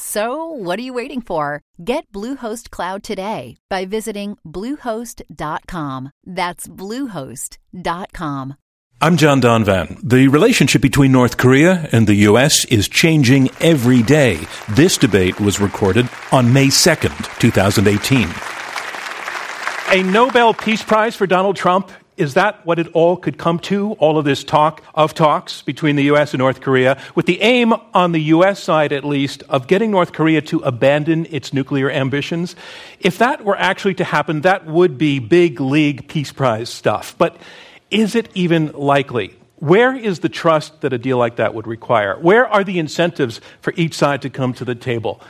So, what are you waiting for? Get Bluehost Cloud today by visiting Bluehost.com. That's Bluehost.com. I'm John Donvan. The relationship between North Korea and the U.S. is changing every day. This debate was recorded on May 2nd, 2018. A Nobel Peace Prize for Donald Trump is that what it all could come to? All of this talk of talks between the U.S. and North Korea, with the aim, on the U.S. side at least, of getting North Korea to abandon its nuclear ambitions? If that were actually to happen, that would be big league Peace Prize stuff. But is it even likely? Where is the trust that a deal like that would require? Where are the incentives for each side to come to the table?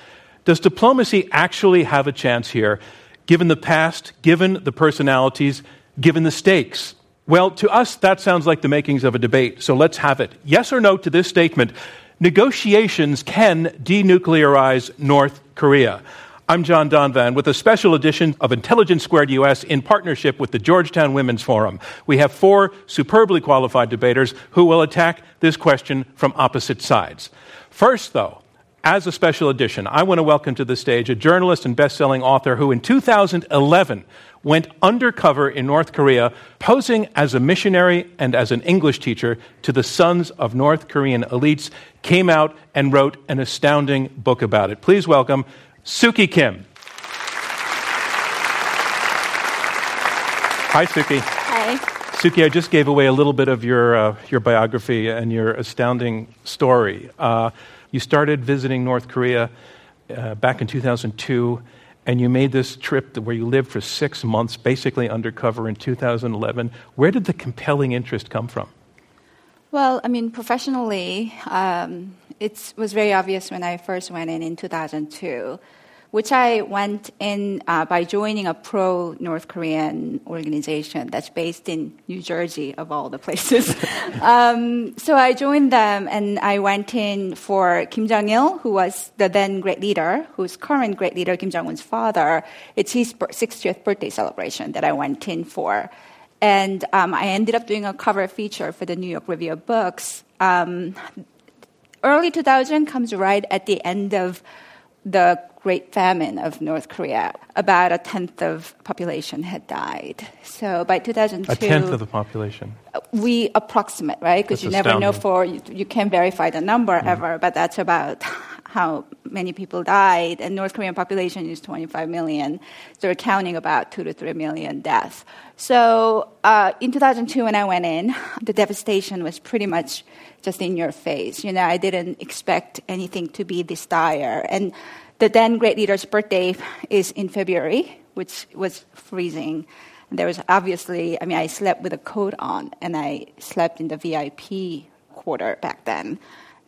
Does diplomacy actually have a chance here, given the past, given the personalities, given the stakes? Well, to us, that sounds like the makings of a debate, so let's have it. Yes or no to this statement negotiations can denuclearize North Korea. I'm John Donvan with a special edition of Intelligence Squared US in partnership with the Georgetown Women's Forum. We have four superbly qualified debaters who will attack this question from opposite sides. First, though, as a special edition, I want to welcome to the stage a journalist and best-selling author who in 2011 went undercover in North Korea, posing as a missionary and as an English teacher to the sons of North Korean elites, came out and wrote an astounding book about it. Please welcome Suki Kim. Hi, Suki. Hi. Suki, I just gave away a little bit of your, uh, your biography and your astounding story. Uh, you started visiting North Korea uh, back in 2002, and you made this trip where you lived for six months, basically undercover in 2011. Where did the compelling interest come from? Well, I mean, professionally, um, it was very obvious when I first went in in 2002 which I went in uh, by joining a pro North Korean organization that's based in New Jersey, of all the places. um, so I joined them and I went in for Kim Jong il, who was the then great leader, who's current great leader, Kim Jong un's father. It's his 60th birthday celebration that I went in for. And um, I ended up doing a cover feature for the New York Review of Books. Um, early 2000 comes right at the end of the Great Famine of North Korea, about a tenth of population had died. So by 2002, a tenth of the population. We approximate, right? Because you never know for you, you, can't verify the number mm. ever, but that's about how many people died. And North Korean population is 25 million, so we're counting about two to three million deaths. So uh, in 2002, when I went in, the devastation was pretty much just in your face. You know, I didn't expect anything to be this dire and the then great leader's birthday is in February, which was freezing. And there was obviously, I mean, I slept with a coat on, and I slept in the VIP quarter back then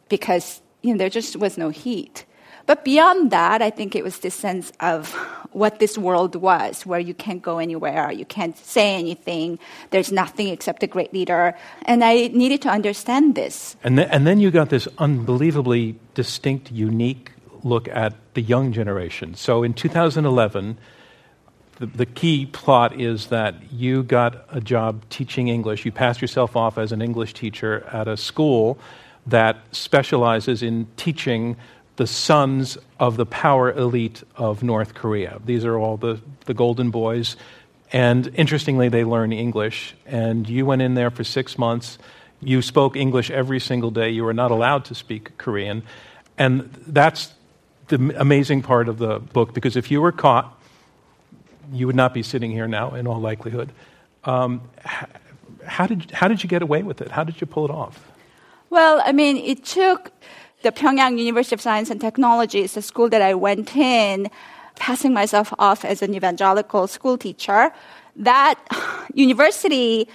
because you know there just was no heat. But beyond that, I think it was this sense of what this world was, where you can't go anywhere, you can't say anything, there's nothing except a great leader. And I needed to understand this. And, th- and then you got this unbelievably distinct, unique look at the young generation. So in 2011, the, the, key plot is that you got a job teaching English. You passed yourself off as an English teacher at a school that specializes in teaching the sons of the power elite of North Korea. These are all the, the golden boys. And interestingly, they learn English. And you went in there for six months. You spoke English every single day. You were not allowed to speak Korean. And that's the amazing part of the book because if you were caught, you would not be sitting here now in all likelihood. Um, how, did, how did you get away with it? How did you pull it off? Well, I mean, it took The Pyongyang University of Science and Technology is the school that I went in, passing myself off as an evangelical school teacher. That university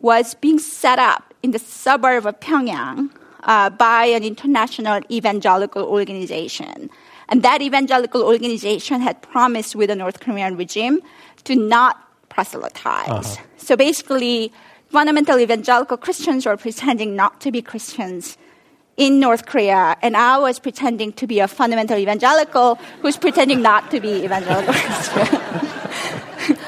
was being set up in the suburb of Pyongyang uh, by an international evangelical organization. And that evangelical organization had promised with the North Korean regime to not proselytize. Uh-huh. So basically, fundamental evangelical Christians were pretending not to be Christians in North Korea, and I was pretending to be a fundamental evangelical who's pretending not to be evangelical Christian.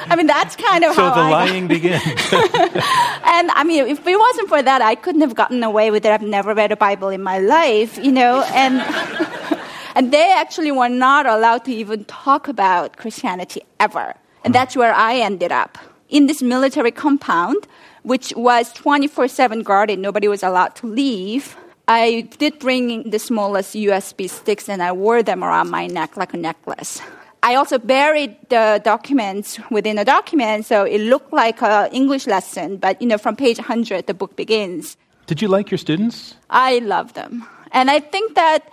I mean, that's kind of so how the I lying begins. and I mean, if it wasn't for that, I couldn't have gotten away with it. I've never read a Bible in my life, you know, and. and they actually were not allowed to even talk about Christianity ever. And hmm. that's where I ended up. In this military compound, which was 24 7 guarded, nobody was allowed to leave. I did bring the smallest USB sticks and I wore them around my neck like a necklace. I also buried the documents within a document, so it looked like an English lesson. But you know, from page 100, the book begins. Did you like your students? I love them, and I think that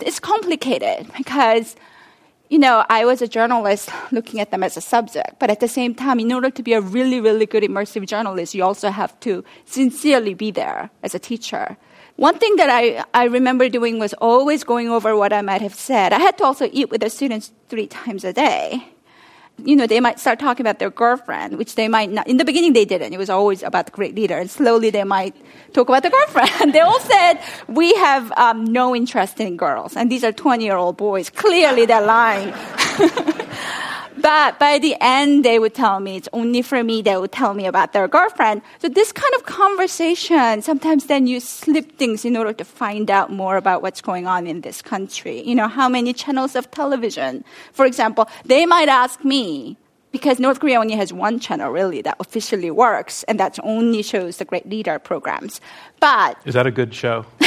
it's complicated because you know, I was a journalist looking at them as a subject, but at the same time, in order to be a really, really good immersive journalist, you also have to sincerely be there as a teacher. One thing that I, I remember doing was always going over what I might have said. I had to also eat with the students three times a day. You know, they might start talking about their girlfriend, which they might not. In the beginning, they didn't. It was always about the great leader. And slowly they might talk about the girlfriend. they all said, we have um, no interest in girls. And these are 20 year old boys. Clearly they're lying. But by the end, they would tell me it's only for me. They would tell me about their girlfriend. So this kind of conversation, sometimes then you slip things in order to find out more about what's going on in this country. You know, how many channels of television? For example, they might ask me, because North Korea only has one channel really that officially works, and that only shows the Great Leader programs. But is that a good show?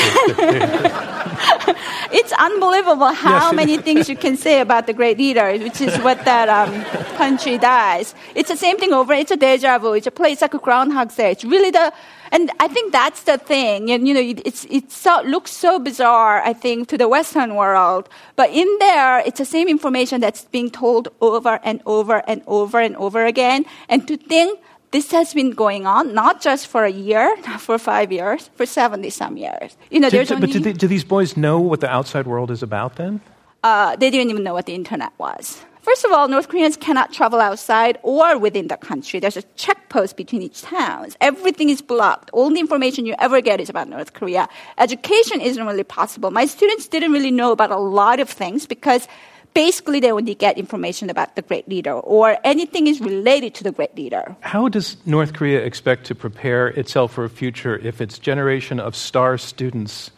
it's unbelievable how yes, many things you can say about the Great Leader, which is what that um, country does. It's the same thing over. It's a deja vu. It's a place like a Groundhog Day. It's really the and I think that's the thing. And, you know, it's, it so, looks so bizarre, I think, to the Western world. But in there, it's the same information that's being told over and over and over and over again. And to think this has been going on not just for a year, not for five years, for 70 some years. You know, do, do, but do, they, do, these boys know what the outside world is about then? Uh, they didn't even know what the internet was. First of all, North Koreans cannot travel outside or within the country. There's a check post between each towns. Everything is blocked. All the information you ever get is about North Korea. Education isn't really possible. My students didn't really know about a lot of things because basically they only get information about the great leader or anything is related to the great leader. How does North Korea expect to prepare itself for a future if its generation of star students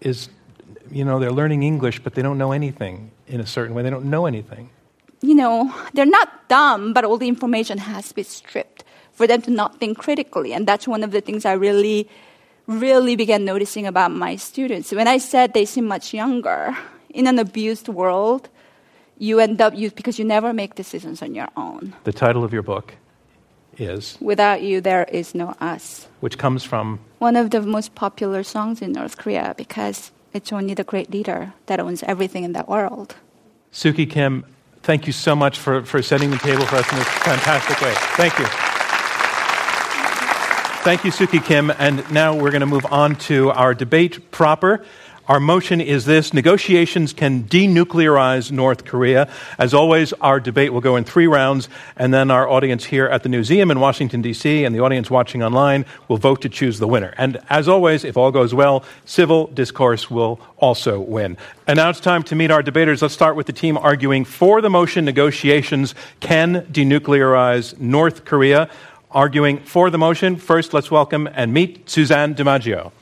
is, you know, they're learning English, but they don't know anything in a certain way? They don't know anything. You know, they're not dumb, but all the information has to be stripped for them to not think critically. And that's one of the things I really, really began noticing about my students. When I said they seem much younger, in an abused world, you end up you, because you never make decisions on your own. The title of your book is Without You There Is No Us, which comes from one of the most popular songs in North Korea because it's only the great leader that owns everything in that world. Suki Kim, thank you so much for, for setting the table for us in this fantastic way. Thank you. Thank you, Suki Kim. And now we're going to move on to our debate proper. Our motion is this negotiations can denuclearize North Korea. As always, our debate will go in three rounds, and then our audience here at the museum in Washington, D.C., and the audience watching online will vote to choose the winner. And as always, if all goes well, civil discourse will also win. And now it's time to meet our debaters. Let's start with the team arguing for the motion negotiations can denuclearize North Korea. Arguing for the motion, first let's welcome and meet Suzanne DiMaggio.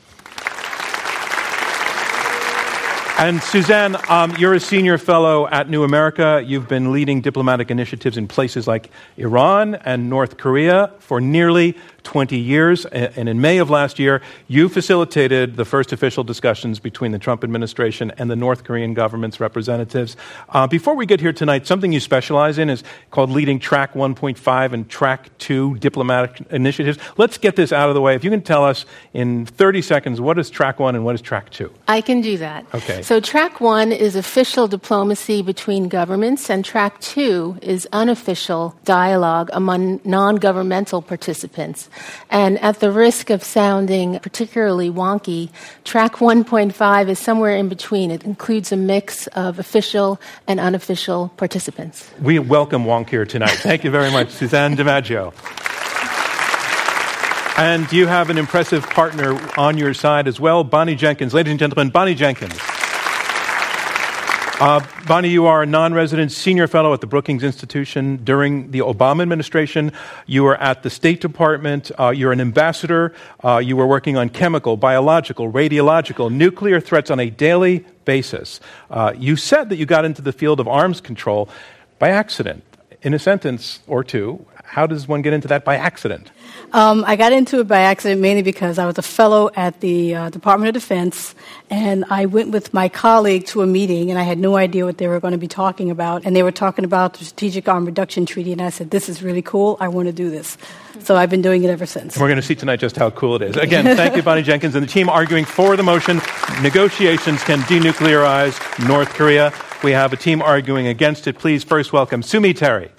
And Suzanne, um, you're a senior fellow at New America. You've been leading diplomatic initiatives in places like Iran and North Korea for nearly 20 years. And in May of last year, you facilitated the first official discussions between the Trump administration and the North Korean government's representatives. Uh, before we get here tonight, something you specialize in is called leading Track 1.5 and Track 2 diplomatic initiatives. Let's get this out of the way. If you can tell us in 30 seconds what is Track 1 and what is Track 2? I can do that. Okay. So, Track 1 is official diplomacy between governments, and Track 2 is unofficial dialogue among non governmental participants. And at the risk of sounding particularly wonky, Track 1.5 is somewhere in between. It includes a mix of official and unofficial participants. We welcome Wonk here tonight. Thank you very much, Suzanne DiMaggio. And you have an impressive partner on your side as well, Bonnie Jenkins. Ladies and gentlemen, Bonnie Jenkins. Uh, Bonnie, you are a non resident senior fellow at the Brookings Institution during the Obama administration. You were at the State Department. Uh, you're an ambassador. Uh, you were working on chemical, biological, radiological, nuclear threats on a daily basis. Uh, you said that you got into the field of arms control by accident. In a sentence or two, how does one get into that by accident? Um, I got into it by accident mainly because I was a fellow at the uh, Department of Defense, and I went with my colleague to a meeting, and I had no idea what they were going to be talking about. And they were talking about the Strategic Arm Reduction Treaty, and I said, This is really cool. I want to do this. So I've been doing it ever since. We're going to see tonight just how cool it is. Again, thank you, Bonnie Jenkins, and the team arguing for the motion negotiations can denuclearize North Korea. We have a team arguing against it. Please first welcome Sue Mi Terry.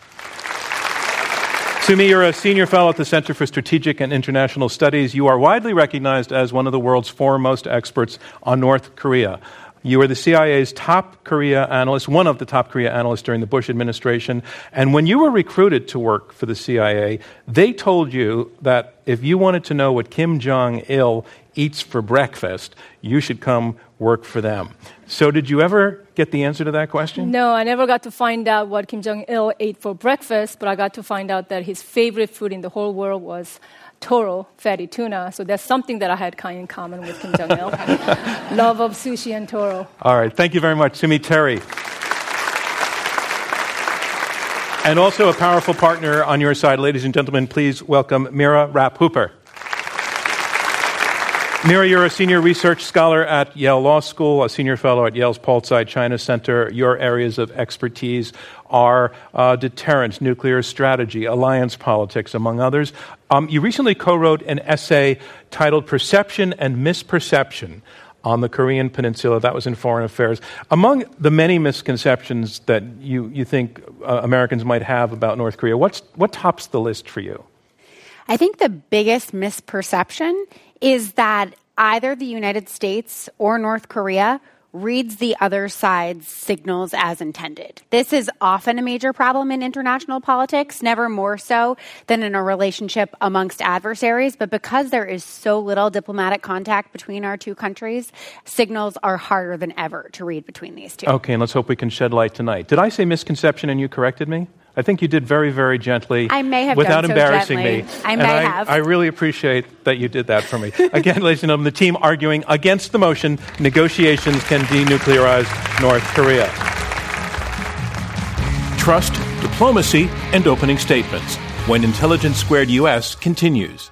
Sue Mi, you're a senior fellow at the Center for Strategic and International Studies. You are widely recognized as one of the world's foremost experts on North Korea. You were the CIA's top Korea analyst, one of the top Korea analysts during the Bush administration. And when you were recruited to work for the CIA, they told you that if you wanted to know what Kim Jong il eats for breakfast, you should come work for them. So, did you ever get the answer to that question? No, I never got to find out what Kim Jong il ate for breakfast, but I got to find out that his favorite food in the whole world was toro, fatty tuna. So that's something that I had kind of in common with Kim Jong il. Love of sushi and toro. All right, thank you very much, Sue Mi Terry. And also a powerful partner on your side, ladies and gentlemen, please welcome Mira Rapp Hooper. Mira, you're a senior research scholar at Yale Law School, a senior fellow at Yale's Tsai China Center. Your areas of expertise are uh, deterrence, nuclear strategy, alliance politics, among others. Um, you recently co wrote an essay titled Perception and Misperception on the Korean Peninsula. That was in Foreign Affairs. Among the many misconceptions that you, you think uh, Americans might have about North Korea, what's, what tops the list for you? I think the biggest misperception is that either the United States or North Korea reads the other side's signals as intended. This is often a major problem in international politics, never more so than in a relationship amongst adversaries. But because there is so little diplomatic contact between our two countries, signals are harder than ever to read between these two. Okay, and let's hope we can shed light tonight. Did I say misconception and you corrected me? I think you did very, very gently. I may have without so embarrassing gently. me. I and may I, have. I really appreciate that you did that for me. Again, ladies and gentlemen, the team arguing against the motion: negotiations can denuclearize North Korea. Trust, diplomacy, and opening statements. When Intelligence Squared US continues.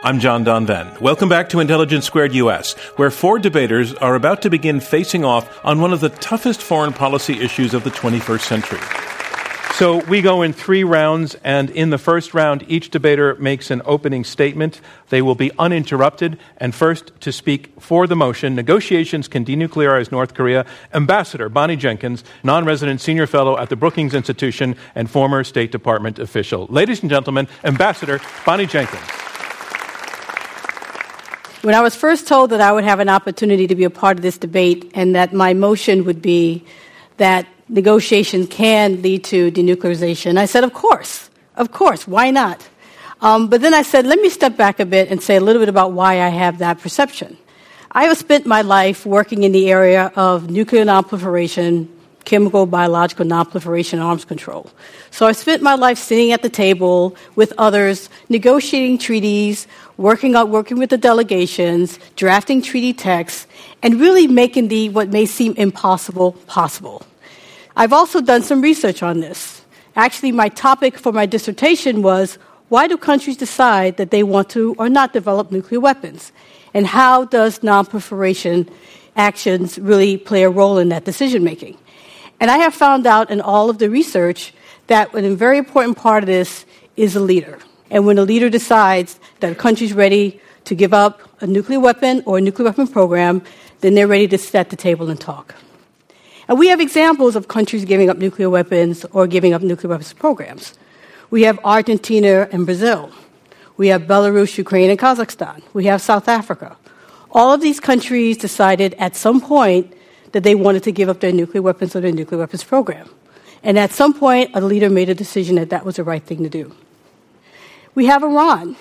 I'm John Donvan. Welcome back to Intelligence Squared US, where four debaters are about to begin facing off on one of the toughest foreign policy issues of the 21st century. So we go in three rounds, and in the first round, each debater makes an opening statement. They will be uninterrupted. And first, to speak for the motion, negotiations can denuclearize North Korea, Ambassador Bonnie Jenkins, non resident senior fellow at the Brookings Institution and former State Department official. Ladies and gentlemen, Ambassador Bonnie Jenkins. When I was first told that I would have an opportunity to be a part of this debate and that my motion would be that negotiations can lead to denuclearization, I said, of course. Of course, why not? Um, but then I said, let me step back a bit and say a little bit about why I have that perception. I have spent my life working in the area of nuclear nonproliferation, chemical, biological nonproliferation, arms control. So I spent my life sitting at the table with others, negotiating treaties, working out, working with the delegations, drafting treaty texts, and really making the what may seem impossible possible. I've also done some research on this. Actually, my topic for my dissertation was why do countries decide that they want to or not develop nuclear weapons? And how does nonproliferation actions really play a role in that decision making? And I have found out in all of the research that a very important part of this is a leader. And when a leader decides that a country is ready to give up a nuclear weapon or a nuclear weapon program, then they're ready to at the table and talk. And we have examples of countries giving up nuclear weapons or giving up nuclear weapons programs. We have Argentina and Brazil. We have Belarus, Ukraine, and Kazakhstan. We have South Africa. All of these countries decided at some point that they wanted to give up their nuclear weapons or their nuclear weapons program. And at some point, a leader made a decision that that was the right thing to do. We have Iran.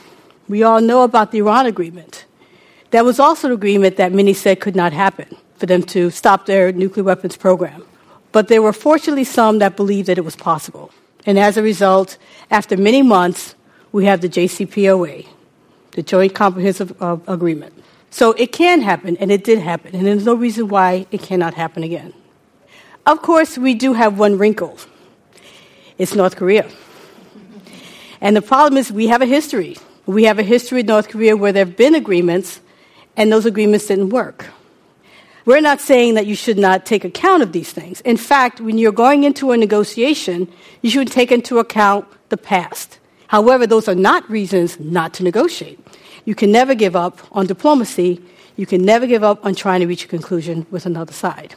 We all know about the Iran agreement. That was also an agreement that many said could not happen for them to stop their nuclear weapons program. But there were fortunately some that believed that it was possible. And as a result, after many months, we have the JCPOA, the Joint Comprehensive uh, Agreement. So it can happen, and it did happen, and there's no reason why it cannot happen again. Of course, we do have one wrinkle it's North Korea. And the problem is, we have a history. We have a history in North Korea where there have been agreements, and those agreements didn't work. We're not saying that you should not take account of these things. In fact, when you're going into a negotiation, you should take into account the past. However, those are not reasons not to negotiate. You can never give up on diplomacy. You can never give up on trying to reach a conclusion with another side.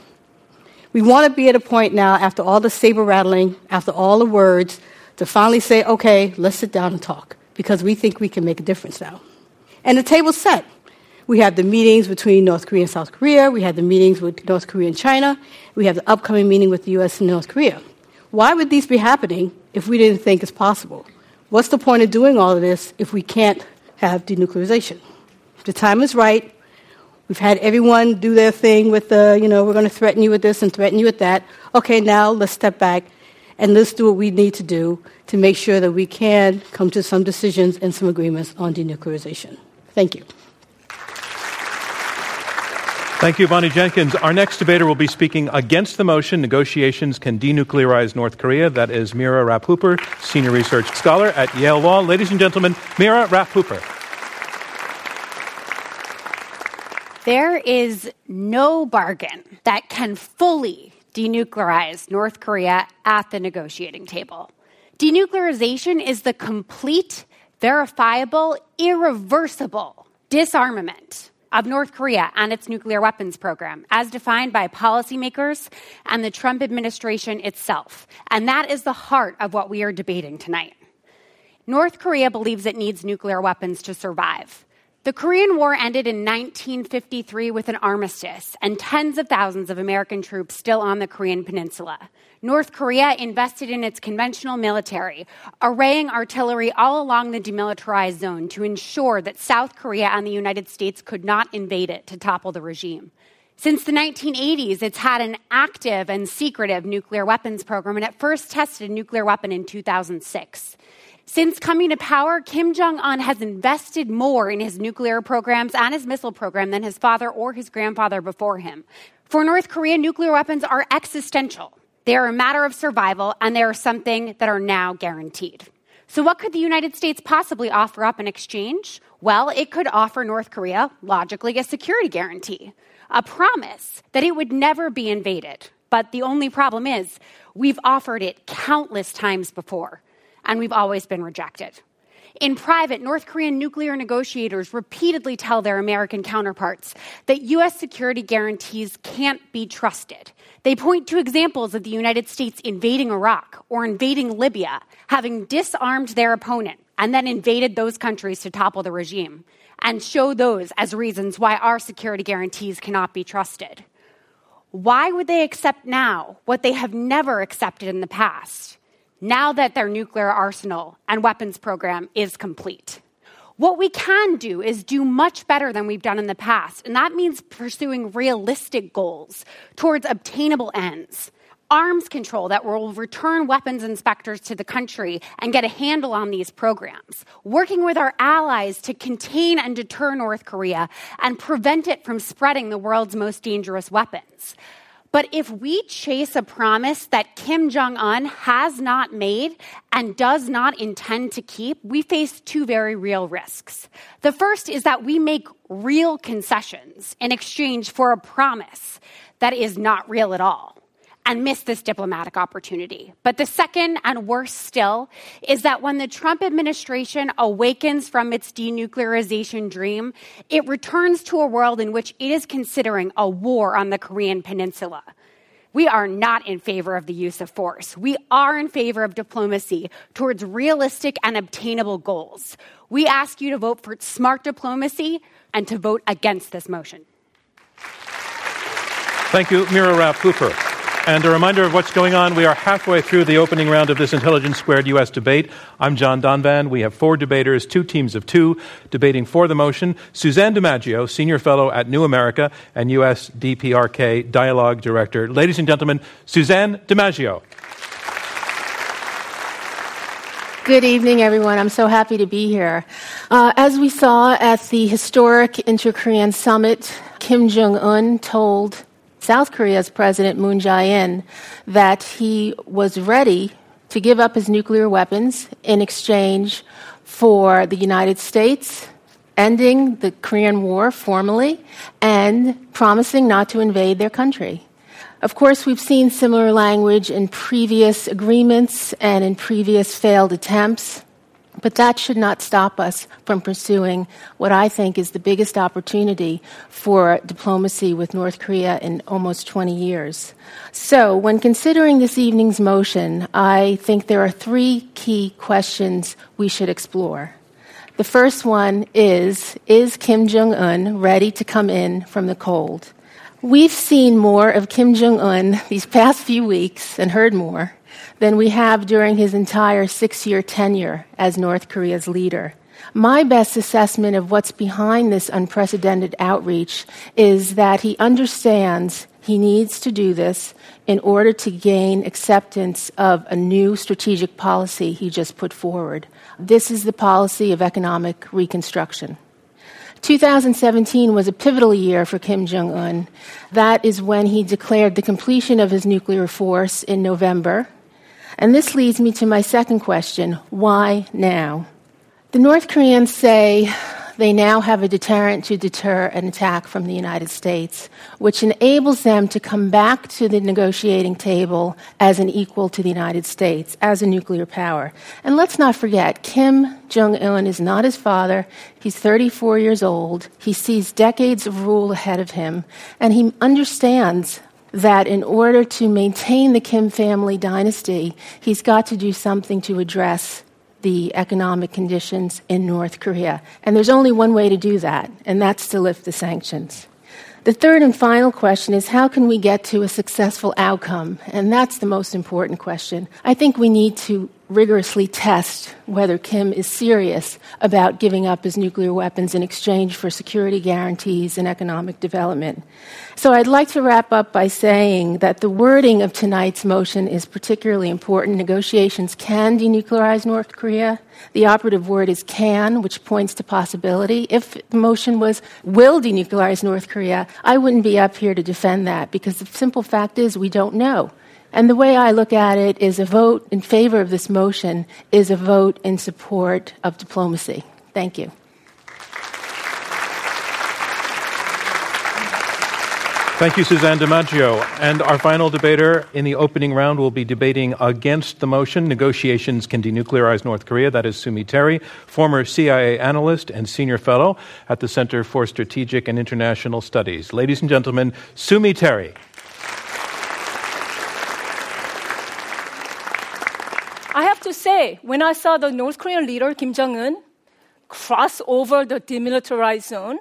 We want to be at a point now, after all the saber rattling, after all the words, to finally say, okay, let's sit down and talk, because we think we can make a difference now. And the table's set. We have the meetings between North Korea and South Korea. We have the meetings with North Korea and China. We have the upcoming meeting with the US and North Korea. Why would these be happening if we didn't think it's possible? What's the point of doing all of this if we can't have denuclearization. The time is right. We've had everyone do their thing with the, you know, we're going to threaten you with this and threaten you with that. Okay, now let's step back and let's do what we need to do to make sure that we can come to some decisions and some agreements on denuclearization. Thank you. Thank you, Bonnie Jenkins. Our next debater will be speaking against the motion negotiations can denuclearize North Korea. That is Mira Rapp-Hooper, senior research scholar at Yale Law. Ladies and gentlemen, Mira Rapp-Hooper. There is no bargain that can fully denuclearize North Korea at the negotiating table. Denuclearization is the complete, verifiable, irreversible disarmament of North Korea and its nuclear weapons program, as defined by policymakers and the Trump administration itself. And that is the heart of what we are debating tonight. North Korea believes it needs nuclear weapons to survive. The Korean War ended in 1953 with an armistice and tens of thousands of American troops still on the Korean peninsula. North Korea invested in its conventional military, arraying artillery all along the demilitarized zone to ensure that South Korea and the United States could not invade it to topple the regime. Since the 1980s, it's had an active and secretive nuclear weapons program, and it first tested a nuclear weapon in 2006. Since coming to power, Kim Jong un has invested more in his nuclear programs and his missile program than his father or his grandfather before him. For North Korea, nuclear weapons are existential. They are a matter of survival, and they are something that are now guaranteed. So, what could the United States possibly offer up in exchange? Well, it could offer North Korea, logically, a security guarantee, a promise that it would never be invaded. But the only problem is, we've offered it countless times before and we've always been rejected. In private, North Korean nuclear negotiators repeatedly tell their American counterparts that U.S. security guarantees can't be trusted. They point to examples of the United States invading Iraq or invading Libya, having disarmed their opponent and then invaded those countries to topple the regime, and show those as reasons why our security guarantees cannot be trusted. Why would they accept now what they have never accepted in the past? Now that their nuclear arsenal and weapons program is complete. What we can do is do much better than we've done in the past, and that means pursuing realistic goals towards obtainable ends. Arms control that will return weapons inspectors to the country and get a handle on these programs. Working with our allies to contain and deter North Korea and prevent it from spreading the world's most dangerous weapons. But if we chase a promise that Kim Jong un has not made and does not intend to keep, we face two very real risks. The first is that we make real concessions in exchange for a promise that is not real at all and miss this diplomatic opportunity. But the second and worse still is that when the Trump administration awakens from its denuclearization dream, it returns to a world in which it is considering a war on the Korean Peninsula. We are not in favor of the use of force. We are in favor of diplomacy towards realistic and obtainable goals. We ask you to vote for smart diplomacy and to vote against this motion. Thank you, Mira Rapp Hooper. And a reminder of what's going on. We are halfway through the opening round of this Intelligence Squared U.S. debate. I'm John Donvan. We have four debaters, two teams of two, debating for the motion. Suzanne DiMaggio, Senior Fellow at New America and U.S. DPRK Dialogue Director. Ladies and gentlemen, Suzanne DiMaggio. Good evening, everyone. I'm so happy to be here. Uh, as we saw at the historic Inter Korean Summit, Kim Jong un told South Korea's President Moon Jae-in that he was ready to give up his nuclear weapons in exchange for the United States ending the Korean War formally and promising not to invade their country. Of course, we've seen similar language in previous agreements and in previous failed attempts. But that should not stop us from pursuing what I think is the biggest opportunity for diplomacy with North Korea in almost 20 years. So, when considering this evening's motion, I think there are three key questions we should explore. The first one is Is Kim Jong un ready to come in from the cold? We've seen more of Kim Jong un these past few weeks and heard more than we have during his entire six year tenure as North Korea's leader. My best assessment of what's behind this unprecedented outreach is that he understands he needs to do this in order to gain acceptance of a new strategic policy he just put forward. This is the policy of economic reconstruction. 2017 was a pivotal year for Kim Jong un. That is when he declared the completion of his nuclear force in November and this leads me to my second question why now? The North Koreans say they now have a deterrent to deter an attack from the United States, which enables them to come back to the negotiating table as an equal to the United States, as a nuclear power. And let's not forget, Kim Jong un is not his father. He's 34 years old. He sees decades of rule ahead of him, and he understands that in order to maintain the Kim family dynasty, he's got to do something to address the economic conditions in North Korea. And there's only one way to do that, and that's to lift the sanctions. The third and final question is how can we get to a successful outcome? And that's the most important question. I think we need to rigorously test whether Kim is serious about giving up his nuclear weapons in exchange for security guarantees and economic development. So I'd like to wrap up by saying that the wording of tonight's motion is particularly important. Negotiations can denuclearize North Korea. The operative word is can, which points to possibility. If the motion was will denuclearize North Korea, I wouldn't be up here to defend that because the simple fact is we don't know. And the way I look at it is a vote in favor of this motion is a vote in support of diplomacy. Thank you. Thank you, Suzanne DiMaggio. And our final debater in the opening round will be debating against the motion negotiations can denuclearize North Korea. That is Sue Mi Terry, former CIA analyst and senior fellow at the Center for Strategic and International Studies. Ladies and gentlemen, Sue Mi Terry. Have to say, when I saw the North Korean leader, Kim Jong un, cross over the demilitarized zone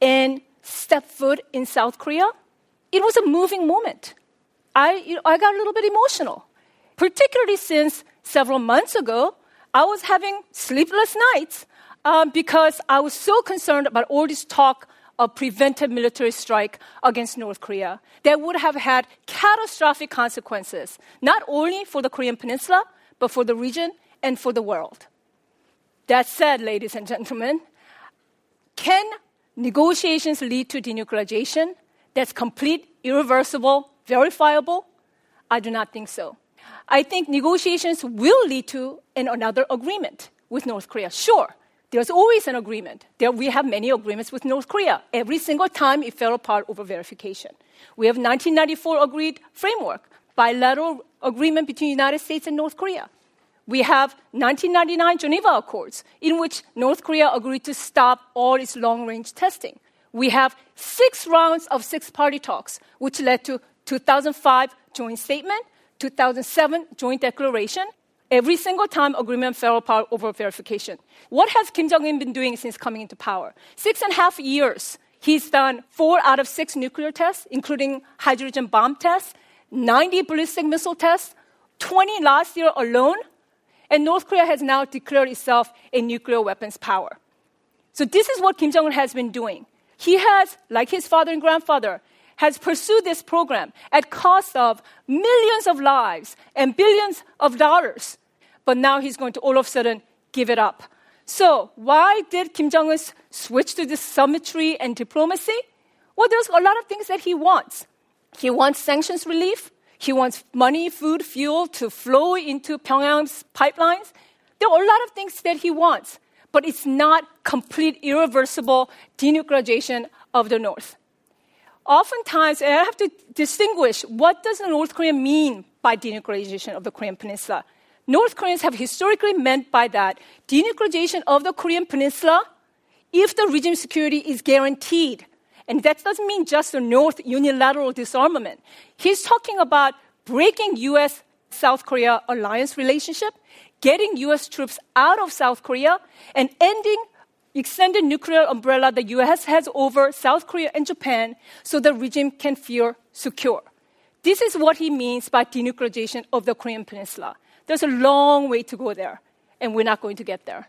and step foot in South Korea, it was a moving moment. I, you know, I got a little bit emotional. particularly since several months ago, I was having sleepless nights um, because I was so concerned about all this talk of preventive military strike against North Korea that would have had catastrophic consequences, not only for the Korean Peninsula, but for the region and for the world. That said, ladies and gentlemen, can negotiations lead to denuclearization that's complete, irreversible, verifiable? I do not think so. I think negotiations will lead to an, another agreement with North Korea. Sure, there's always an agreement. There, we have many agreements with North Korea. Every single time it fell apart over verification. We have 1994 agreed framework, bilateral agreement between the United States and North Korea. We have 1999 Geneva Accords, in which North Korea agreed to stop all its long range testing. We have six rounds of six party talks, which led to 2005 joint statement, 2007 joint declaration. Every single time agreement fell apart over verification. What has Kim Jong un been doing since coming into power? Six and a half years. He's done four out of six nuclear tests, including hydrogen bomb tests, 90 ballistic missile tests, 20 last year alone, and North Korea has now declared itself a nuclear weapons power. So this is what Kim Jong un has been doing. He has, like his father and grandfather, has pursued this program at cost of millions of lives and billions of dollars. But now he's going to all of a sudden give it up. So why did Kim Jong un switch to this summitry and diplomacy? Well, there's a lot of things that he wants. He wants sanctions relief. He wants money, food, fuel to flow into Pyongyang's pipelines. There are a lot of things that he wants, but it's not complete, irreversible denuclearization of the North. Oftentimes, I have to distinguish what does North Korea mean by denuclearization of the Korean Peninsula. North Koreans have historically meant by that denuclearization of the Korean Peninsula if the regime security is guaranteed and that doesn't mean just a North unilateral disarmament. He's talking about breaking US South Korea alliance relationship, getting US troops out of South Korea, and ending extended nuclear umbrella the US has over South Korea and Japan so the regime can feel secure. This is what he means by denuclearization of the Korean Peninsula. There's a long way to go there, and we're not going to get there.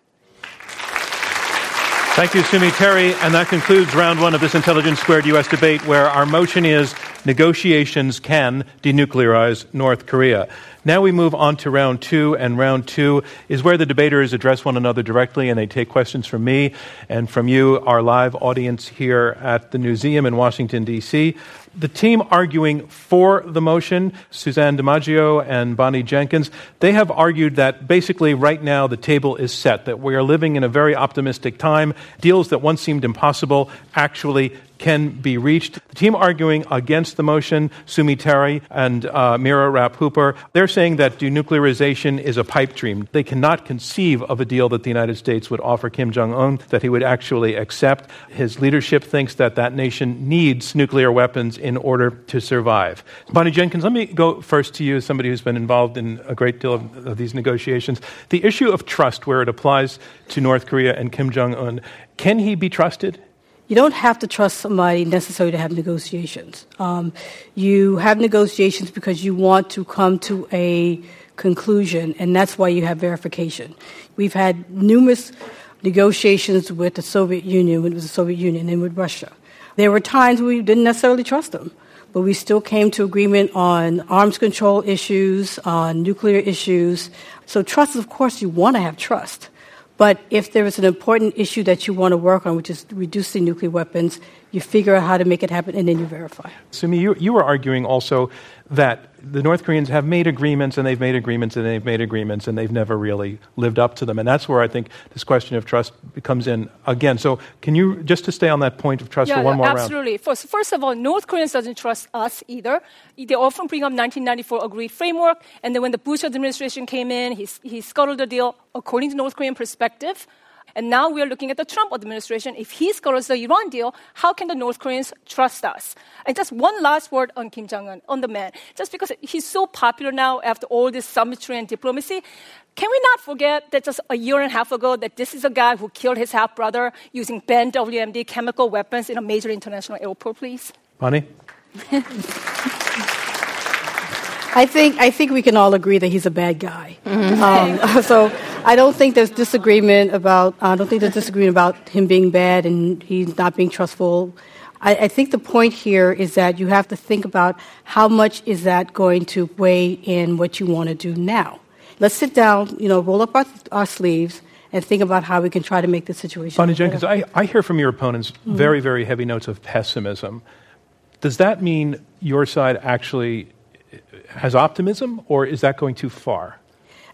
Thank you, Sue Mi Terry. And that concludes round one of this Intelligence Squared U.S. debate, where our motion is negotiations can denuclearize North Korea. Now we move on to round two, and round two is where the debaters address one another directly and they take questions from me and from you, our live audience here at the museum in Washington, D.C the team arguing for the motion, Suzanne DiMaggio and Bonnie Jenkins, they have argued that basically right now the table is set, that we are living in a very optimistic time. Deals that once seemed impossible actually can be reached. The team arguing against the motion, Sue Mi Terry and uh, Mira Rapp Hooper, they're saying that denuclearization is a pipe dream. They cannot conceive of a deal that the United States would offer Kim Jong un that he would actually accept. His leadership thinks that that nation needs nuclear weapons in order to survive. Bonnie Jenkins, let me go first to you as somebody who's been involved in a great deal of, of these negotiations. The issue of trust, where it applies to North Korea and Kim Jong un, can he be trusted? You don't have to trust somebody necessarily to have negotiations. Um, you have negotiations because you want to come to a conclusion, and that's why you have verification. We've had numerous negotiations with the Soviet Union, with the Soviet Union, and with Russia. There were times we didn't necessarily trust them, but we still came to agreement on arms control issues, on nuclear issues. So trust, of course, you want to have trust. But if there is an important issue that you want to work on, which is reducing nuclear weapons, you figure out how to make it happen and then you verify. Sue Mi, you, you were arguing also that the North Koreans have made agreements and they've made agreements and they've made agreements and they've never really lived up to them. And that's where I think this question of trust comes in again. So can you, just to stay on that point of trust yeah, for one more absolutely. round? First, first of all, North Koreans doesn't trust us either. They often bring up 1994 agreed framework. And then when the Bush administration came in, he, he scuttled the deal according to North Korean perspective. And now we are looking at the Trump administration. If he scores the Iran deal, how can the North Koreans trust us? And just one last word on Kim Jong un, on the man. Just because he's so popular now after all this summitry and diplomacy, can we not forget that just a year and a half ago that this is a guy who killed his half brother using banned WMD chemical weapons in a major international airport, please? Bonnie? I think I think we can all agree that he's a bad guy. Mm-hmm. Um, so I don't think there's disagreement about. I don't think there's disagreement about him being bad and he's not being trustful. I, I, think the point here is that you have to think about how much is that going to weigh in what you want to do now. Let's sit down, you know, roll up our, our sleeves and think about how we can try to make the situation. Bonnie Jenkins, I, I, hear from your opponents mm-hmm. very, very heavy notes of pessimism. Does that mean your side actually has optimism, or is that going too far?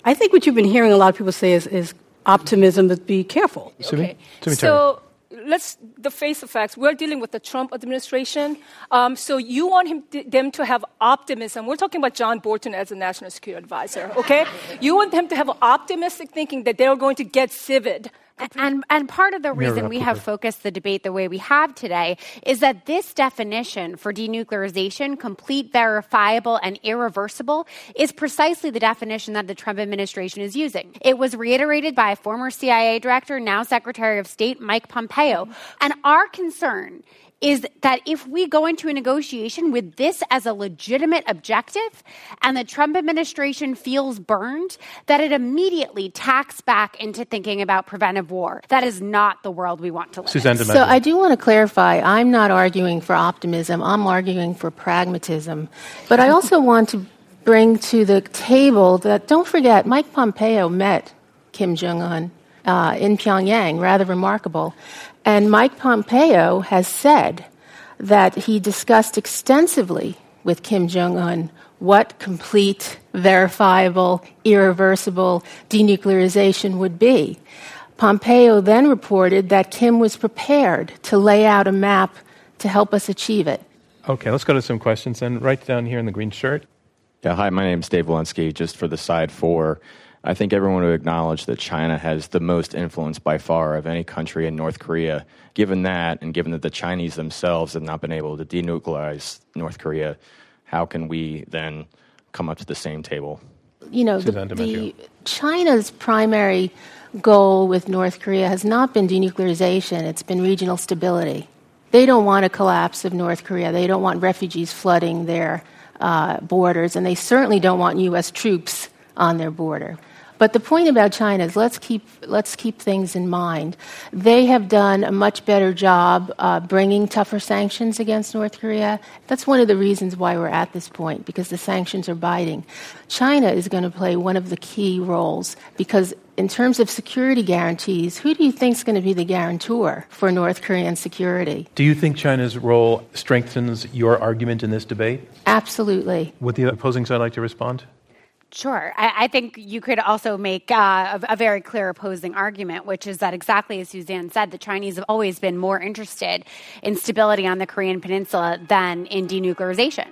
I think what you've been hearing a lot of people say is, is optimism, but be careful. Okay. so let's the face of facts. We're dealing with the Trump administration, um, so you want him, them to have optimism. We're talking about John Bolton as a national security advisor. Okay, you want them to have optimistic thinking that they're going to get CVID and, and part of the reason we have focused the debate the way we have today is that this definition for denuclearization, complete, verifiable, and irreversible, is precisely the definition that the Trump administration is using. It was reiterated by former CIA director, now Secretary of State Mike Pompeo. And our concern is that if we go into a negotiation with this as a legitimate objective and the Trump administration feels burned, that it immediately tacks back into thinking about preventive war. That is not the world we want to live Suzanne in. So I do want to clarify I'm not arguing for optimism, I'm arguing for pragmatism. But I also want to bring to the table that don't forget, Mike Pompeo met Kim Jong un uh, in Pyongyang, rather remarkable. And Mike Pompeo has said that he discussed extensively with Kim Jong un what complete, verifiable, irreversible denuclearization would be. Pompeo then reported that Kim was prepared to lay out a map to help us achieve it. Okay, let's go to some questions then. Right down here in the green shirt. Yeah, hi, my name is Dave Walensky, just for the side four. I think everyone would acknowledge that China has the most influence by far of any country in North Korea. Given that, and given that the Chinese themselves have not been able to denuclearize North Korea, how can we then come up to the same table? You know, the, the China's primary goal with North Korea has not been denuclearization, it's been regional stability. They don't want a collapse of North Korea. They don't want refugees flooding their uh, borders, and they certainly don't want U.S. troops on their border. But the point about China is let's keep, let's keep things in mind. They have done a much better job uh, bringing tougher sanctions against North Korea. That's one of the reasons why we're at this point, because the sanctions are biting. China is going to play one of the key roles because in terms of security guarantees, who do you think is going to be the guarantor for North Korean security? Do you think China's role strengthens your argument in this debate? Absolutely. Would the opposing side like to respond? Sure. I, I, think you could also make uh, a, a, very clear opposing argument, which is that exactly as Suzanne said, the Chinese have always been more interested in stability on the Korean Peninsula than in denuclearization.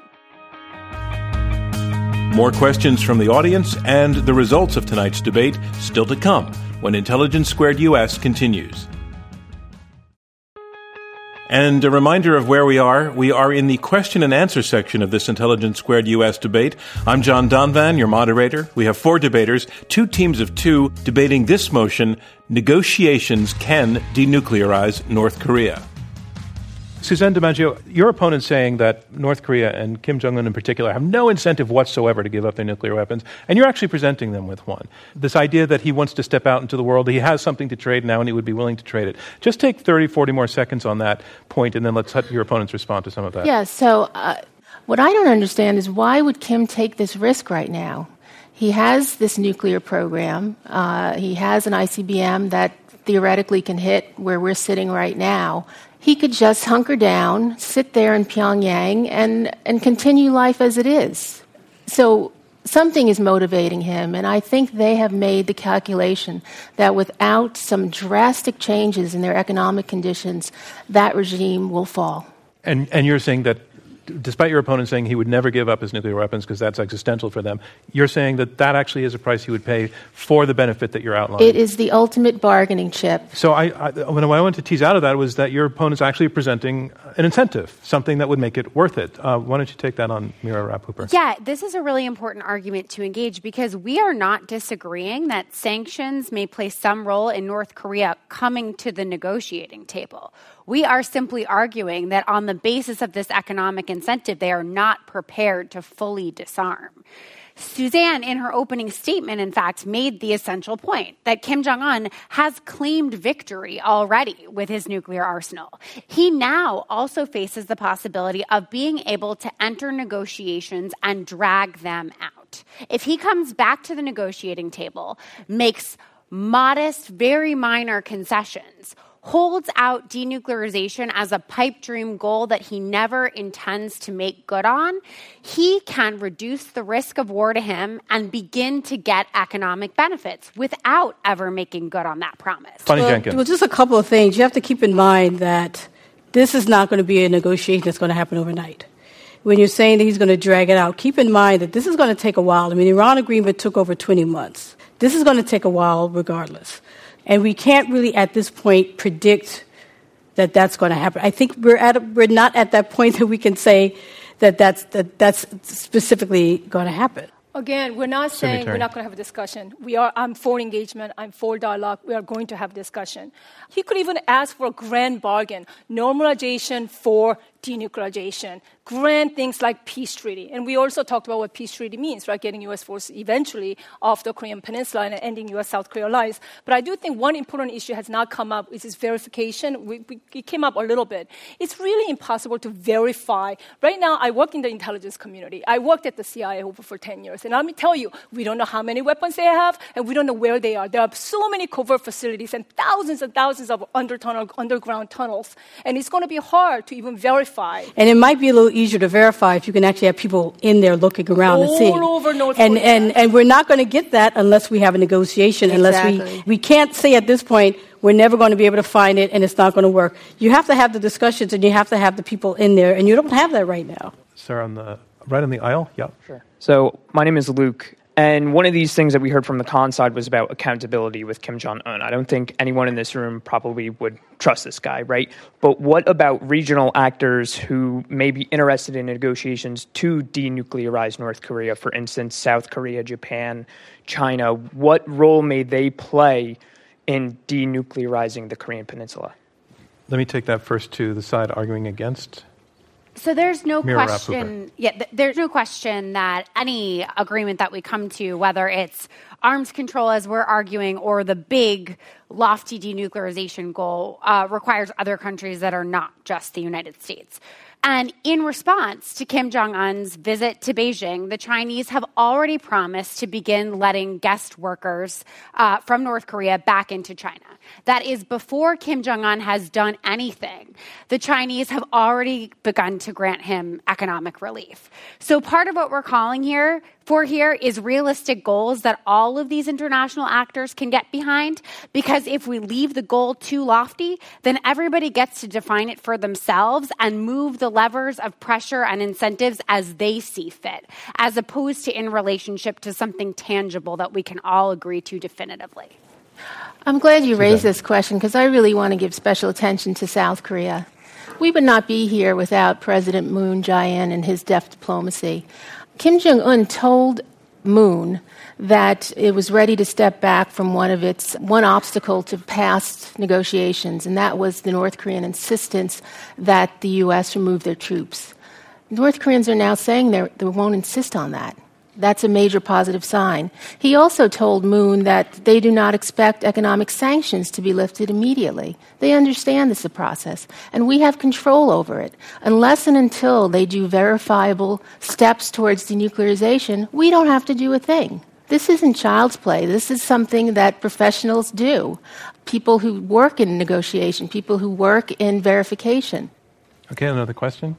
More questions from the audience and the results of tonight's debate still to come when Intelligence Squared US continues. And a reminder of where we are. We are in the question and answer section of this Intelligence Squared US debate. I'm John Donvan, your moderator. We have four debaters, two teams of two, debating this motion negotiations can denuclearize North Korea. Suzanne DiMaggio, your opponent saying that North Korea and Kim Jong un in particular have no incentive whatsoever to give up their nuclear weapons, and you're actually presenting them with one. This idea that he wants to step out into the world, he has something to trade now, and he would be willing to trade it. Just take 30, 40 more seconds on that point, and then let's let your opponents respond to some of that. Yeah, so uh, what I don't understand is why would Kim take this risk right now? He has this nuclear program, uh, he has an ICBM that theoretically can hit where we're sitting right now he could just hunker down, sit there in Pyongyang, and, and continue life as it is. So something is motivating him, and I think they have made the calculation that without some drastic changes in their economic conditions, that regime will fall. And, and you're saying that despite your opponent saying he would never give up his nuclear weapons because that's existential for them, you're saying that that actually is a price he would pay for the benefit that you're outlining. It is the ultimate bargaining chip. So I, I, what I wanted to tease out of that was that your opponent's actually presenting an incentive, something that would make it worth it. Uh, why don't you take that on, Mira Rapp-Hooper? Yeah, this is a really important argument to engage because we are not disagreeing that sanctions may play some role in North Korea coming to the negotiating table. We are simply arguing that on the basis of this economic incentive, they are not prepared to fully disarm. Suzanne, in her opening statement, in fact, made the essential point that Kim Jong un has claimed victory already with his nuclear arsenal. He now also faces the possibility of being able to enter negotiations and drag them out. If he comes back to the negotiating table, makes modest, very minor concessions, holds out denuclearization as a pipe dream goal that he never intends to make good on, he can reduce the risk of war to him and begin to get economic benefits without ever making good on that promise. Funny well, Jenkins. Well, just a couple of things. You have to keep in mind that this is not going to be a negotiation that's going to happen overnight. When you're saying that he's going to drag it out, keep in mind that this is going to take a while. I mean, the Iran agreement took over 20 months. This is going to take a while regardless. And we can't really, at this point, predict that that's going to happen. I think we're, at a, we're not at that point that we can say that that's, that that's specifically going to happen. Again, we're not saying we're not going to have a discussion. We are, I'm for engagement. I'm for dialogue. We are going to have discussion. He could even ask for a grand bargain, normalization for denuclearization, grant things like peace treaty. And we also talked about what peace treaty means, right? Getting U.S. forces eventually off the Korean peninsula and ending U.S.-South Korea alliance. But I do think one important issue has not come up, which is verification. We, we, it came up a little bit. It's really impossible to verify. Right now, I work in the intelligence community. I worked at the CIA over for 10 years. And let me tell you, we don't know how many weapons they have, and we don't know where they are. There are so many covert facilities and thousands and thousands of under tunnel, underground tunnels. And it's going to be hard to even verify. And it might be a little easier to verify if you can actually have people in there looking around All and seeing. over North and, Korea. and, and we're not going to get that unless we have a negotiation, Exactly. unless we, we can't say at this point, we're never going to be able to find it and it's not going to work. You have to have the discussions and you have to have the people in there, and you don't have that right now. Sir, on the right on the aisle. Yeah. Sure. So my name is Luke, and one of these things that we heard from the con side was about accountability with Kim Jong Un. I don't think anyone in this room probably would trust this guy, right? But what about regional actors who may be interested in negotiations to denuclearize North Korea? For instance, South Korea, Japan, China. What role may they play in denuclearizing the Korean Peninsula? Let me take that first to the side arguing against. So there's no Mira question. Yeah, th- there's no question that any agreement that we come to, whether it's arms control, as we're arguing, or the big, lofty denuclearization goal, uh, requires other countries that are not just the United States. And in response to Kim Jong un's visit to Beijing, the Chinese have already promised to begin letting guest workers uh, from North Korea back into China. That is before Kim Jong un has done anything. The Chinese have already begun to grant him economic relief. So part of what we're calling here for here is realistic goals that all of these international actors can get behind. Because if we leave the goal too lofty, then everybody gets to define it for themselves and move the levers of pressure and incentives as they see fit, as opposed to in relationship to something tangible that we can all agree to definitively. I'm glad you raised this question because I really want to give special attention to South Korea. We would not be here without President Moon Jae-in and his deft diplomacy. Kim Jong Un told Moon that it was ready to step back from one of its one obstacle to past negotiations, and that was the North Korean insistence that the U.S. remove their troops. North Koreans are now saying they're- won't insist on that. That's a major positive sign. He also told Moon that they do not expect economic sanctions to be lifted immediately. They understand this is a process, and we have control over it. Unless and until they do verifiable steps towards denuclearization, we don't have to do a thing. This isn't child's play. This is something that professionals do. People who work in negotiation, people who work in verification. Okay, another question.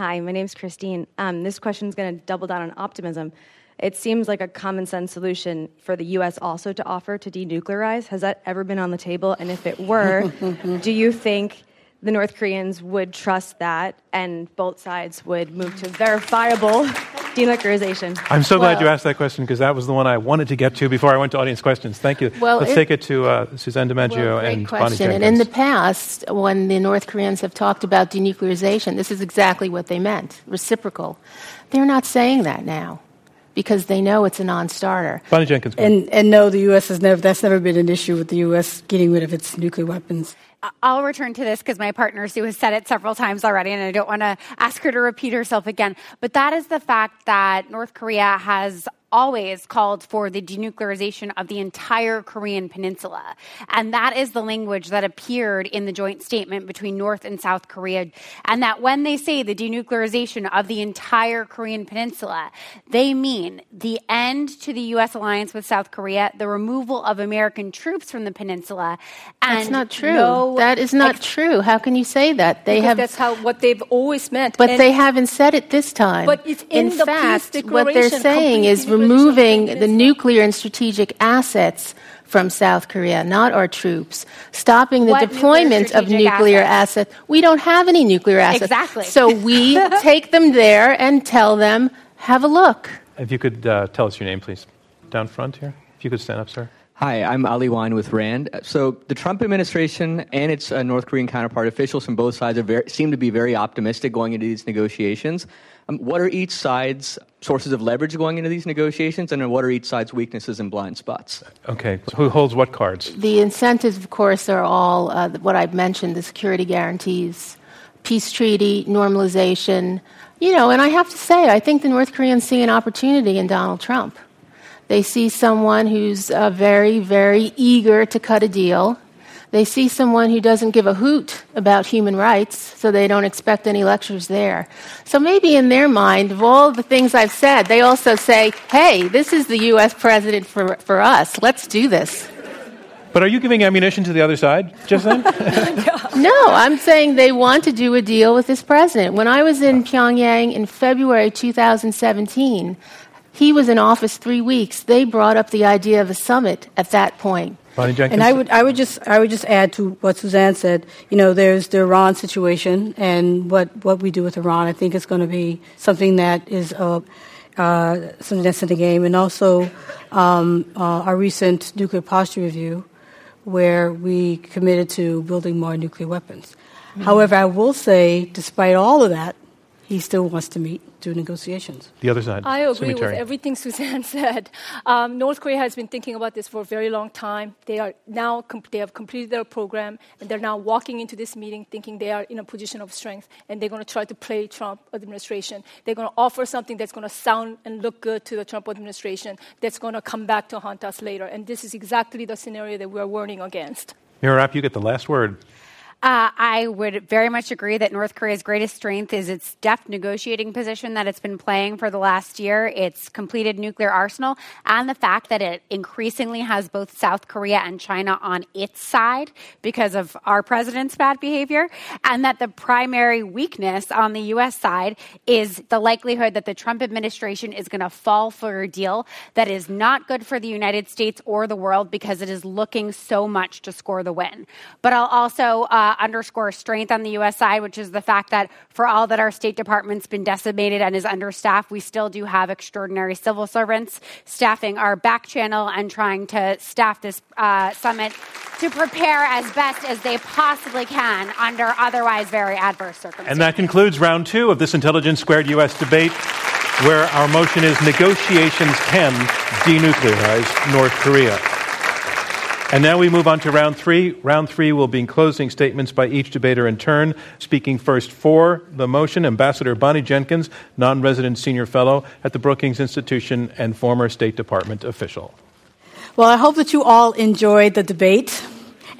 Hi, my name's Christine. Um, this question is going to double down on optimism. It seems like a common sense solution for the U.S. also to offer to denuclearize. Has that ever been on the table? And if it were, do you think the North Koreans would trust that and both sides would move to verifiable denuclearization? I'm so glad Well- you asked that question because that was the one I wanted to get to before I went to audience questions. Thank you. Well, Let's it- take it to uh, Suzanne DiMaggio Well, great and Bonnie question. Jenkins. And in the past, when the North Koreans have talked about denuclearization, this is exactly what they meant reciprocal. They're not saying that now. because they know it's a non-starter. Bonnie Jenkins. And, and no, the U.S. has never, that's never been an issue with the U.S. getting rid of its nuclear weapons. I'll return to this because my partner Sue has said it several times already, and I don't want to ask her to repeat herself again. But that is the fact that North Korea has always called for the denuclearization of the entire Korean peninsula. And that is the language that appeared in the joint statement between North and South Korea. And that when they say the denuclearization of the entire Korean peninsula, they mean the end to the U.S. alliance with South Korea, the removal of American troops from the peninsula. And that's not true. No that is not ex- true. How can you say that? They have that's how what they've always meant. But and they haven't said it this time. But it's in, in the fact, what they're saying is removing the nuclear and strategic assets from South Korea, not our troops, stopping the what deployment nuclear of nuclear assets? assets. We don't have any nuclear assets. Exactly. So we take them there and tell them, have a look. If you could uh, tell us your name, please. Down front here. If you could stand up, sir. Hi, I'm Ali Wine with RAND. So the Trump administration and its uh, North Korean counterpart officials from both sides very, seem to be very optimistic going into these negotiations. Um, what are each side's sources of leverage going into these negotiations, and what are each side's weaknesses and blind spots? Okay, so who holds what cards? The incentives, of course, are all uh, what I've mentioned: the security guarantees, peace treaty, normalization. You know, and I have to say, I think the North Koreans see an opportunity in Donald Trump. They see someone who's uh, very, very eager to cut a deal they see someone who doesn't give a hoot about human rights, so they don't expect any lectures there. So maybe in their mind, of all the things I've said, they also say, hey, this is the U.S. president for, for us. Let's do this. But are you giving ammunition to the other side just then? no, I'm saying they want to do a deal with this president. When I was in Pyongyang in February 2017, he was in office three weeks. They brought up the idea of a summit at that point. Bonnie Jenkins. And I would, I would just, I would just add to what Suzanne said. You know, there's the Iran situation, and what, what we do with Iran. I think is going to be something that is uh, uh, something that's in the game, and also um, uh, our recent nuclear posture review, where we committed to building more nuclear weapons. Mm-hmm. However, I will say, despite all of that, he still wants to meet do negotiations. The other side. I agree with everything Suzanne said. Um, North Korea has been thinking about this for a very long time. They are now com- they have completed their program, and they're now walking into this meeting thinking they are in a position of strength, and they're going to try to play Trump administration. They're going to offer something that's going to sound and look good to the Trump administration. That's going to come back to haunt us later, and this is exactly the scenario that we are warning against. Mira you get the last word. Uh, I would very much agree that North Korea's greatest strength is its deft negotiating position that it's been playing for the last year, its completed nuclear arsenal, and the fact that it increasingly has both South Korea and China on its side because of our president's bad behavior, and that the primary weakness on the U.S. side is the likelihood that the Trump administration is going to fall for a deal that is not good for the United States or the world because it is looking so much to score the win. But I'll also uh, uh, underscore strength on the U.S. side, which is the fact that for all that our State Department's been decimated and is understaffed, we still do have extraordinary civil servants staffing our back channel and trying to staff this uh, summit to prepare as best as they possibly can under otherwise very adverse circumstances. And that concludes round two of this Intelligence Squared U.S. debate, where our motion is negotiations can denuclearize North Korea. And now we move on to round three. Round three will be closing statements by each debater in turn. Speaking first for the motion, Ambassador Bonnie Jenkins, non resident senior fellow at the Brookings Institution and former State Department official. Well, I hope that you all enjoyed the debate.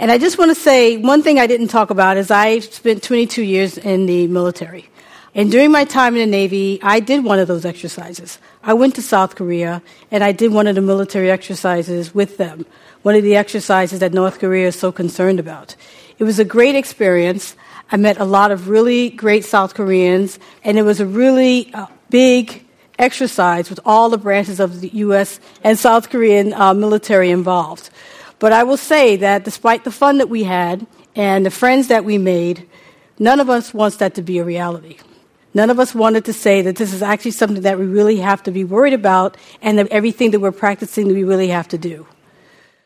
And I just want to say one thing I didn't talk about is I spent 22 years in the military. And during my time in the Navy, I did one of those exercises. I went to South Korea and I did one of the military exercises with them one of the exercises that North Korea is so concerned about. It was a great experience. I met a lot of really great South Koreans, and it was a really uh, big exercise with all the branches of the U.S. and South Korean uh, military involved. But I will say that despite the fun that we had and the friends that we made, none of us wants that to be a reality. None of us wanted to say that this is actually something that we really have to be worried about and that everything that we're practicing we really have to do.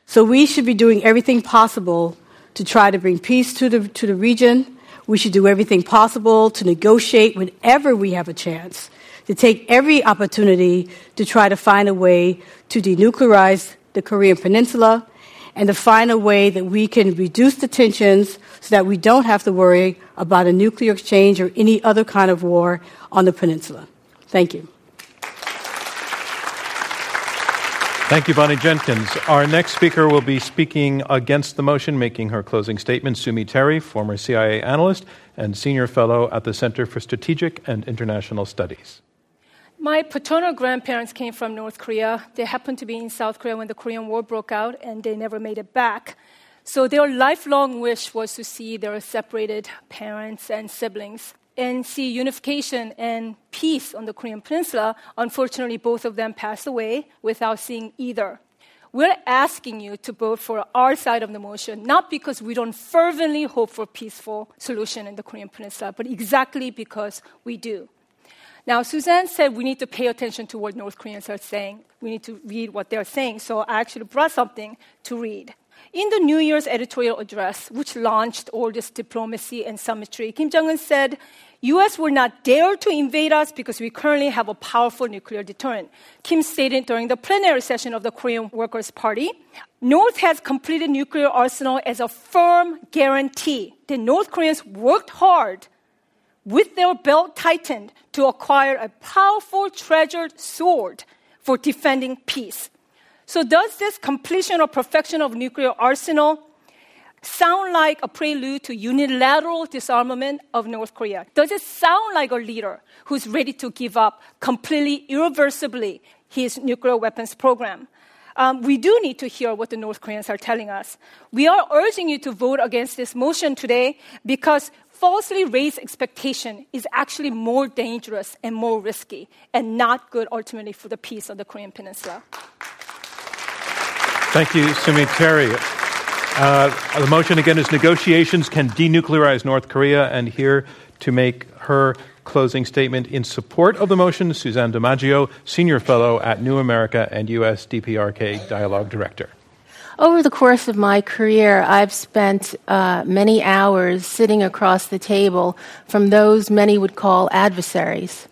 So we should be doing everything possible to try to bring peace to the, to the region. We should do everything possible to negotiate whenever we have a chance to take every opportunity to try to find a way to denuclearize the Korean Peninsula and to find a way that we can reduce the tensions so that we don't have to worry about a nuclear exchange or any other kind of war on the peninsula. Thank you. Thank you, Bonnie Jenkins. Our next speaker will be speaking against the motion, making her closing statement. Sue Mi Terry, former CIA analyst and senior fellow at the Center for Strategic and International Studies. My paternal grandparents came from North Korea. They happened to be in South Korea when the Korean War broke out, and they never made it back. So their lifelong wish was to see their separated parents and siblings and see unification and peace on the Korean Peninsula. Unfortunately, both of them passed away without seeing either. We're asking you to vote for our side of the motion, not because we don't fervently hope for a peaceful solution in the Korean Peninsula, but exactly because we do. Now, Suzanne said we need to pay attention to what North Koreans are saying. We need to read what they're saying. So I actually brought something to read. In the New Year's editorial address, which launched all this diplomacy and summitry, Kim Jong un said, US will not dare to invade us because we currently have a powerful nuclear deterrent. Kim stated during the plenary session of the Korean Workers' Party, North has completed nuclear arsenal as a firm guarantee that North Koreans worked hard with their belt tightened to acquire a powerful treasured sword for defending peace. So, does this completion or perfection of nuclear arsenal sound like a prelude to unilateral disarmament of North Korea? Does it sound like a leader who's ready to give up completely, irreversibly his nuclear weapons program? Um, we do need to hear what the North Koreans are telling us. We are urging you to vote against this motion today because falsely raised expectation is actually more dangerous and more risky and not good ultimately for the peace of the Korean Peninsula. Thank you, Sue Mi Terry. Uh, the motion again is negotiations can denuclearize North Korea, and here to make her closing statement in support of the motion, Suzanne DiMaggio, Senior Fellow at New America and U.S. DPRK Dialogue Director. Over the course of my career, I've spent uh, many hours sitting across the table from those many would call adversaries.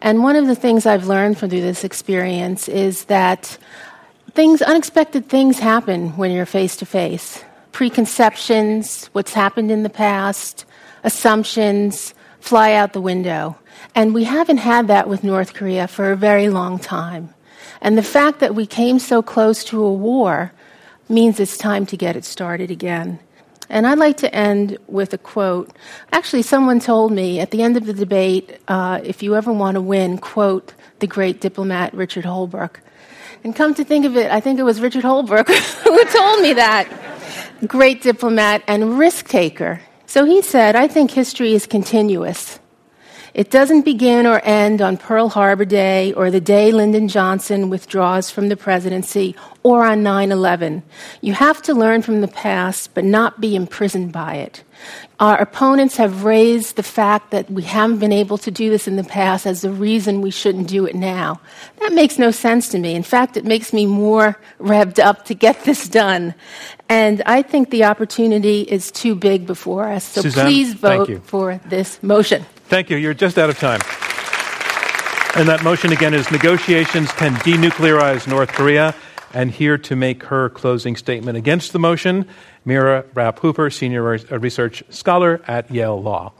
And one of the things I've learned from through this experience is that things, unexpected things happen when you're face to face. Preconceptions, what's happened in the past, assumptions fly out the window. And we haven't had that with North Korea for a very long time. And the fact that we came so close to a war means it's time to get it started again. And I'd like to end with a quote. Actually, someone told me at the end of the debate uh, if you ever want to win, quote the great diplomat Richard Holbrooke. And come to think of it, I think it was Richard Holbrooke who told me that. Great diplomat and risk taker. So he said, I think history is continuous. It doesn't begin or end on Pearl Harbor Day or the day Lyndon Johnson withdraws from the presidency or on 9 11. You have to learn from the past, but not be imprisoned by it. Our opponents have raised the fact that we haven't been able to do this in the past as the reason we shouldn't do it now. That makes no sense to me. In fact, it makes me more revved up to get this done. And I think the opportunity is too big before us. So Suzanne, please vote for this motion. Thank you. You're just out of time. And that motion again is negotiations can denuclearize North Korea. And here to make her closing statement against the motion, Mira Rapp Hooper, senior research scholar at Yale Law.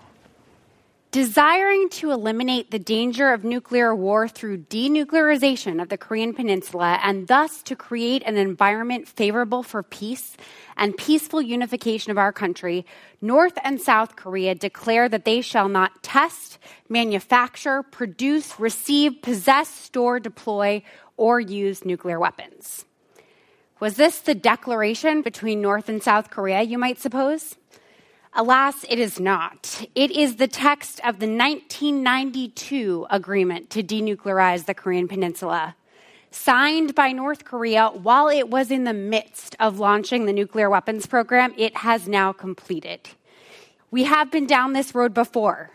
Desiring to eliminate the danger of nuclear war through denuclearization of the Korean Peninsula and thus to create an environment favorable for peace and peaceful unification of our country, North and South Korea declare that they shall not test, manufacture, produce, receive, possess, store, deploy, or use nuclear weapons. Was this the declaration between North and South Korea, you might suppose? Alas, it is not. It is the text of the 1992 agreement to denuclearize the Korean Peninsula, signed by North Korea while it was in the midst of launching the nuclear weapons program it has now completed. We have been down this road before.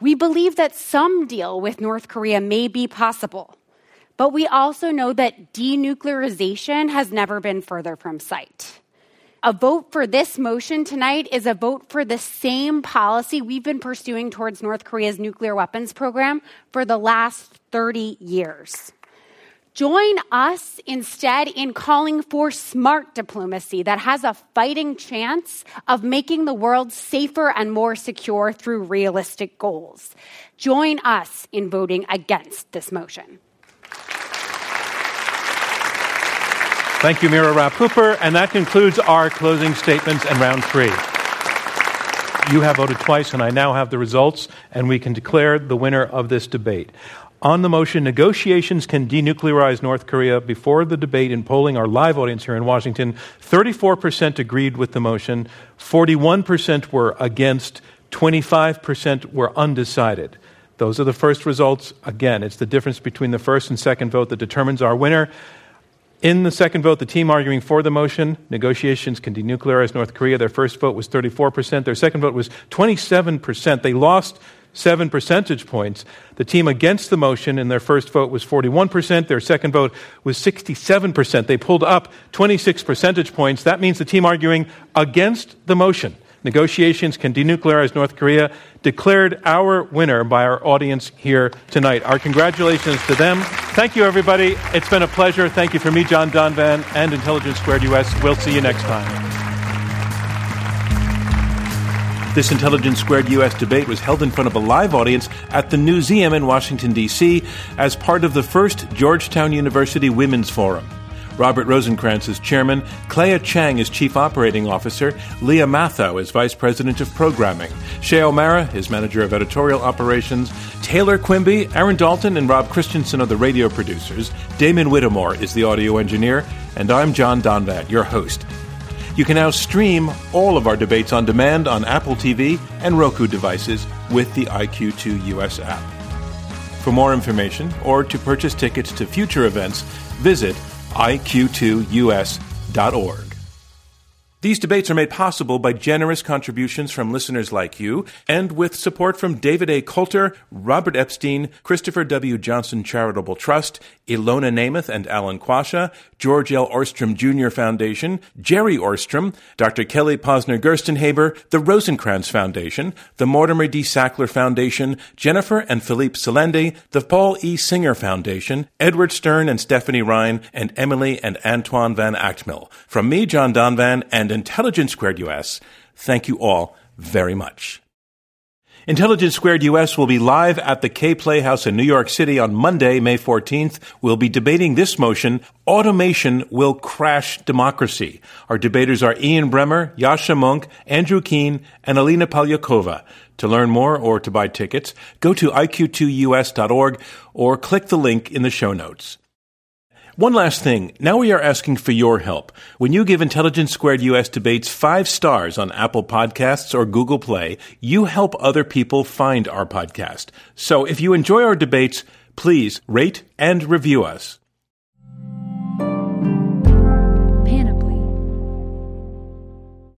We believe that some deal with North Korea may be possible, but we also know that denuclearization has never been further from sight. A vote for this motion tonight is a vote for the same policy we've been pursuing towards North Korea's nuclear weapons program for the last 30 years. Join us instead in calling for smart diplomacy that has a fighting chance of making the world safer and more secure through realistic goals. Join us in voting against this motion. Thank you, Mira Rapp Hooper. And that concludes our closing statements and round three. You have voted twice, and I now have the results, and we can declare the winner of this debate. On the motion, negotiations can denuclearize North Korea. Before the debate in polling our live audience here in Washington, 34% agreed with the motion, 41% were against, 25% were undecided. Those are the first results. Again, it's the difference between the first and second vote that determines our winner. In the second vote, the team arguing for the motion, negotiations can denuclearize North Korea, their first vote was 34%. Their second vote was 27%. They lost seven percentage points. The team against the motion in their first vote was 41%. Their second vote was 67%. They pulled up 26 percentage points. That means the team arguing against the motion negotiations can denuclearize North Korea, declared our winner by our audience here tonight. Our congratulations to them. Thank you, everybody. It's been a pleasure. Thank you for me, John Donvan, and Intelligence Squared US. We'll see you next time. This Intelligence Squared US debate was held in front of a live audience at the Newseum in Washington, D.C., as part of the first Georgetown University Women's Forum. Robert Rosenkranz is chairman, Clea Chang is chief operating officer, Leah Matthau is vice president of programming, Shay O'Mara is manager of editorial operations, Taylor Quimby, Aaron Dalton, and Rob Christensen are the radio producers, Damon Whittemore is the audio engineer, and I'm John Donvan, your host. You can now stream all of our debates on demand on Apple TV and Roku devices with the IQ2 US app. For more information or to purchase tickets to future events, visit iq2us.org. These debates are made possible by generous contributions from listeners like you and with support from David A. Coulter, Robert Epstein, Christopher W. Johnson Charitable Trust, Ilona Nemeth and Alan Quasha, George L. Ohrstrom Jr. Foundation, Jerry Ohrstrom, Dr. Kelly Posner Gerstenhaber, the Rosenkranz Foundation, the Mortimer D. Sackler Foundation, Jennifer and Philippe Selendy, the Paul E. Singer Foundation, Edward Stern and Stephanie Ryan, and Emily and Antoine Van Agtmael. From me, John Donvan, and and Intelligence Squared US. Thank you all very much. Intelligence Squared US will be live at the Kaye Playhouse in New York City on Monday, May 14th. We'll be debating this motion, Automation Will Crash Democracy. Our debaters are Ian Bremmer, Yascha Mounk, Andrew Keen, and Alina Polyakova. To learn more or to buy tickets, go to iq2us.org or click the link in the show notes. One last thing. Now we are asking for your help. When you give Intelligence Squared US debates five stars on Apple Podcasts or Google Play, you help other people find our podcast. So if you enjoy our debates, please rate and review us.